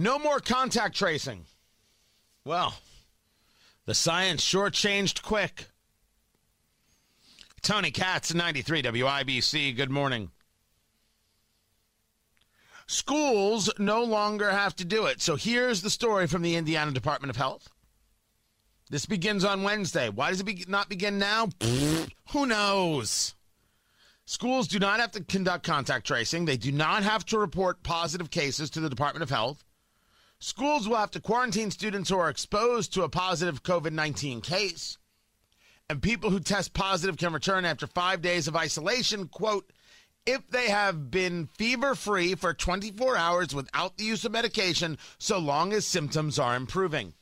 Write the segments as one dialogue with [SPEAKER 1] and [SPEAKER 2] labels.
[SPEAKER 1] No more contact tracing. Well, the science sure changed quick. Tony Katz, 93 WIBC. Good morning. Schools no longer have to do it. So here's the story from the Indiana Department of Health. This begins on Wednesday. Why does it be- not begin now? Who knows? Schools do not have to conduct contact tracing. They do not have to report positive cases to the Department of Health. Schools will have to quarantine students who are exposed to a positive COVID 19 case. And people who test positive can return after five days of isolation, quote, if they have been fever free for 24 hours without the use of medication, so long as symptoms are improving.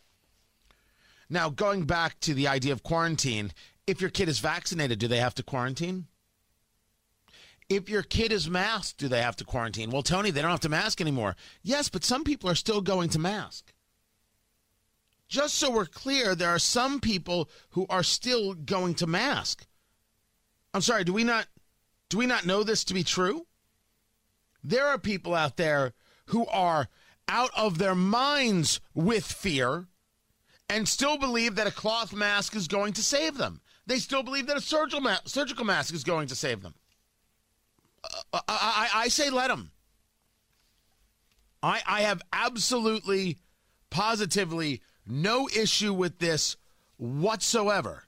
[SPEAKER 1] Now, going back to the idea of quarantine, if your kid is vaccinated, do they have to quarantine? If your kid is masked, do they have to quarantine? Well, Tony, they don't have to mask anymore. Yes, but some people are still going to mask. Just so we're clear, there are some people who are still going to mask. I'm sorry, do we not do we not know this to be true? There are people out there who are out of their minds with fear and still believe that a cloth mask is going to save them. They still believe that a surgical, surgical mask is going to save them. I, I, I, say let them. I, I have absolutely, positively no issue with this whatsoever.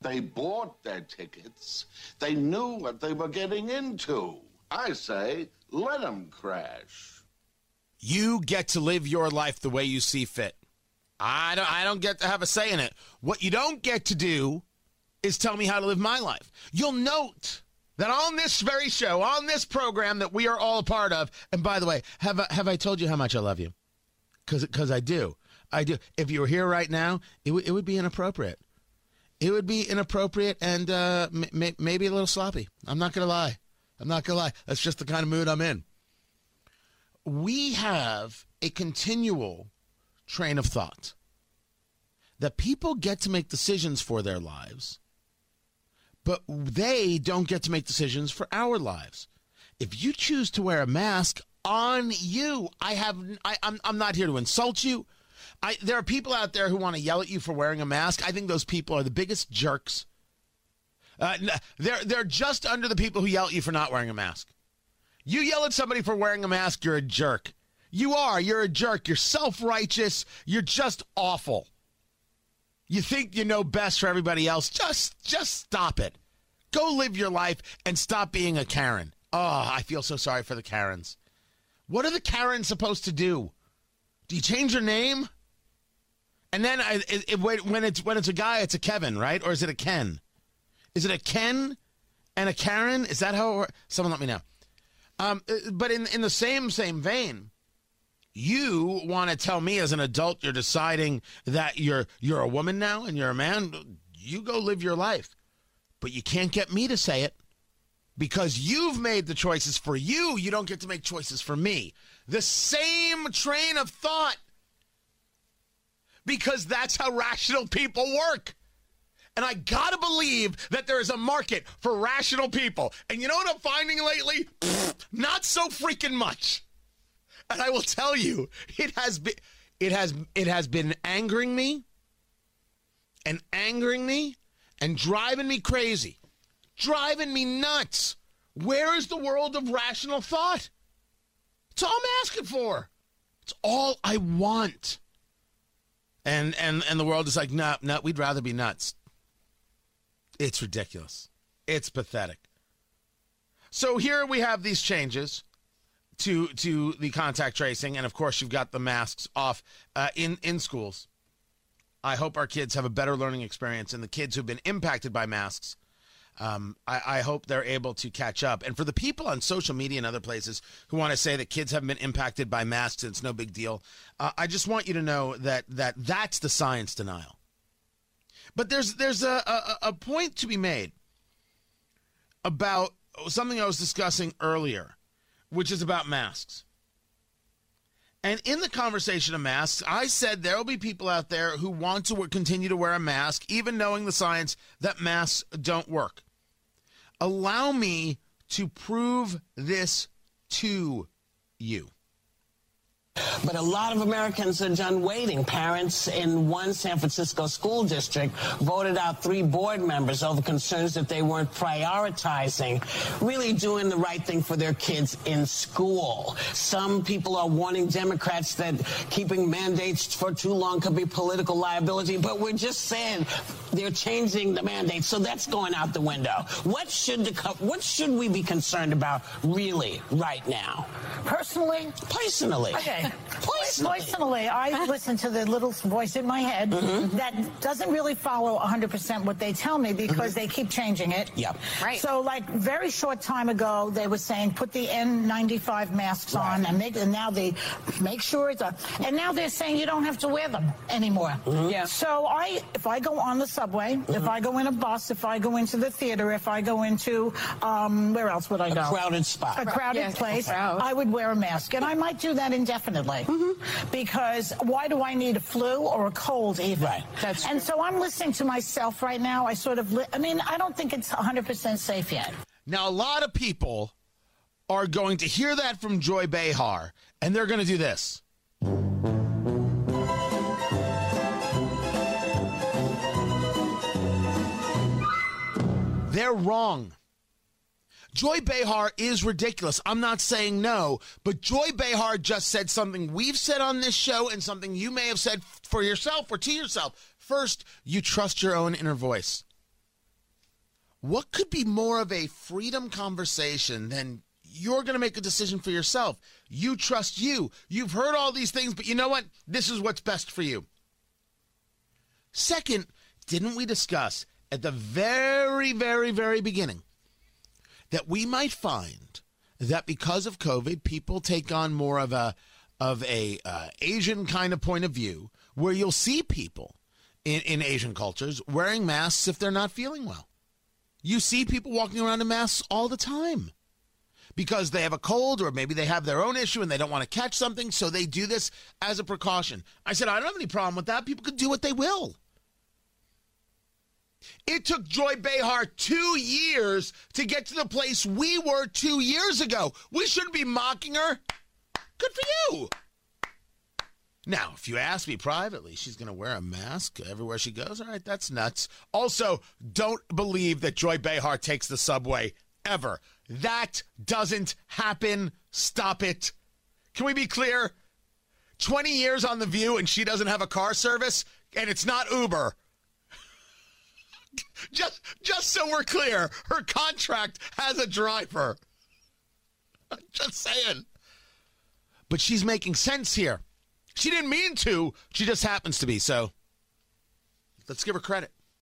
[SPEAKER 2] They bought their tickets. They knew what they were getting into. I say, let them crash.
[SPEAKER 1] You get to live your life the way you see fit. I don't, I don't get to have a say in it. What you don't get to do is tell me how to live my life. You'll note that on this very show, on this program that we are all a part of, and by the way, have I, have I told you how much I love you? Because I do. I do. If you were here right now, it, w- it would be inappropriate. It would be inappropriate and uh, m- maybe a little sloppy. I'm not going to lie. I'm not going to lie. That's just the kind of mood I'm in. We have a continual train of thought that people get to make decisions for their lives but they don't get to make decisions for our lives. If you choose to wear a mask, on you. I have. I, I'm. I'm not here to insult you. I, there are people out there who want to yell at you for wearing a mask. I think those people are the biggest jerks. Uh, they're they're just under the people who yell at you for not wearing a mask. You yell at somebody for wearing a mask, you're a jerk. You are. You're a jerk. You're self righteous. You're just awful. You think you know best for everybody else. Just just stop it. Go live your life and stop being a Karen. Oh, I feel so sorry for the Karens. What are the Karens supposed to do? Do you change your name? And then I, it, it, when it's when it's a guy, it's a Kevin, right? Or is it a Ken? Is it a Ken and a Karen? Is that how? Someone let me know. Um, uh, but in in the same same vein, you want to tell me as an adult you're deciding that you're you're a woman now and you're a man you go live your life but you can't get me to say it because you've made the choices for you you don't get to make choices for me the same train of thought because that's how rational people work and I gotta believe that there is a market for rational people. And you know what I'm finding lately? Not so freaking much. And I will tell you, it has been it has it has been angering me and angering me and driving me crazy. Driving me nuts. Where is the world of rational thought? It's all I'm asking for. It's all I want. And and and the world is like, no, no, we'd rather be nuts. It's ridiculous. It's pathetic. So here we have these changes to to the contact tracing, and of course, you've got the masks off uh, in in schools. I hope our kids have a better learning experience, and the kids who've been impacted by masks. Um, I, I, hope they're able to catch up. And for the people on social media and other places who want to say that kids haven't been impacted by masks and it's no big deal, uh, I just want you to know that that that's the science denial. But there's there's a, a, a point to be made about something I was discussing earlier which is about masks. And in the conversation of masks, I said there will be people out there who want to continue to wear a mask, even knowing the science that masks don't work. Allow me to prove this to you.
[SPEAKER 3] But a lot of Americans are done waiting. Parents in one San Francisco school district voted out three board members over concerns that they weren't prioritizing really doing the right thing for their kids in school. Some people are warning Democrats that keeping mandates for too long could be political liability, but we're just saying they're changing the mandate, so that's going out the window. What should the what should we be concerned about really right now?
[SPEAKER 4] Personally,
[SPEAKER 3] personally,
[SPEAKER 4] okay. Personally, I listen to the little voice in my head mm-hmm. that doesn't really follow 100% what they tell me because mm-hmm. they keep changing it.
[SPEAKER 3] Yep.
[SPEAKER 4] Right. So, like, very short time ago, they were saying put the N95 masks right. on and make, and now they make sure it's a, and now they're saying you don't have to wear them anymore. Mm-hmm. Yeah. So, I, if I go on the subway, if mm-hmm. I go in a bus, if I go into the theater, if I go into, um, where else would I go?
[SPEAKER 3] A crowded spot.
[SPEAKER 4] A crowded yes. place. I would wear a mask. And I might do that indefinitely. Mm-hmm. Because why do I need a flu or a cold even?
[SPEAKER 3] Right.
[SPEAKER 4] That's and so I'm listening to myself right now. I sort of, li- I mean, I don't think it's 100% safe yet.
[SPEAKER 1] Now, a lot of people are going to hear that from Joy Behar, and they're going to do this. They're wrong. Joy Behar is ridiculous. I'm not saying no, but Joy Behar just said something we've said on this show and something you may have said for yourself or to yourself. First, you trust your own inner voice. What could be more of a freedom conversation than you're going to make a decision for yourself? You trust you. You've heard all these things, but you know what? This is what's best for you. Second, didn't we discuss at the very, very, very beginning that we might find that because of COVID, people take on more of a of a uh, Asian kind of point of view, where you'll see people in, in Asian cultures wearing masks if they're not feeling well. You see people walking around in masks all the time because they have a cold or maybe they have their own issue and they don't want to catch something, so they do this as a precaution. I said, I don't have any problem with that. People can do what they will. It took Joy Behar two years to get to the place we were two years ago. We shouldn't be mocking her. Good for you. Now, if you ask me privately, she's going to wear a mask everywhere she goes. All right, that's nuts. Also, don't believe that Joy Behar takes the subway ever. That doesn't happen. Stop it. Can we be clear? 20 years on The View and she doesn't have a car service, and it's not Uber just just so we're clear, her contract has a driver. Just saying. But she's making sense here. She didn't mean to. She just happens to be. So let's give her credit.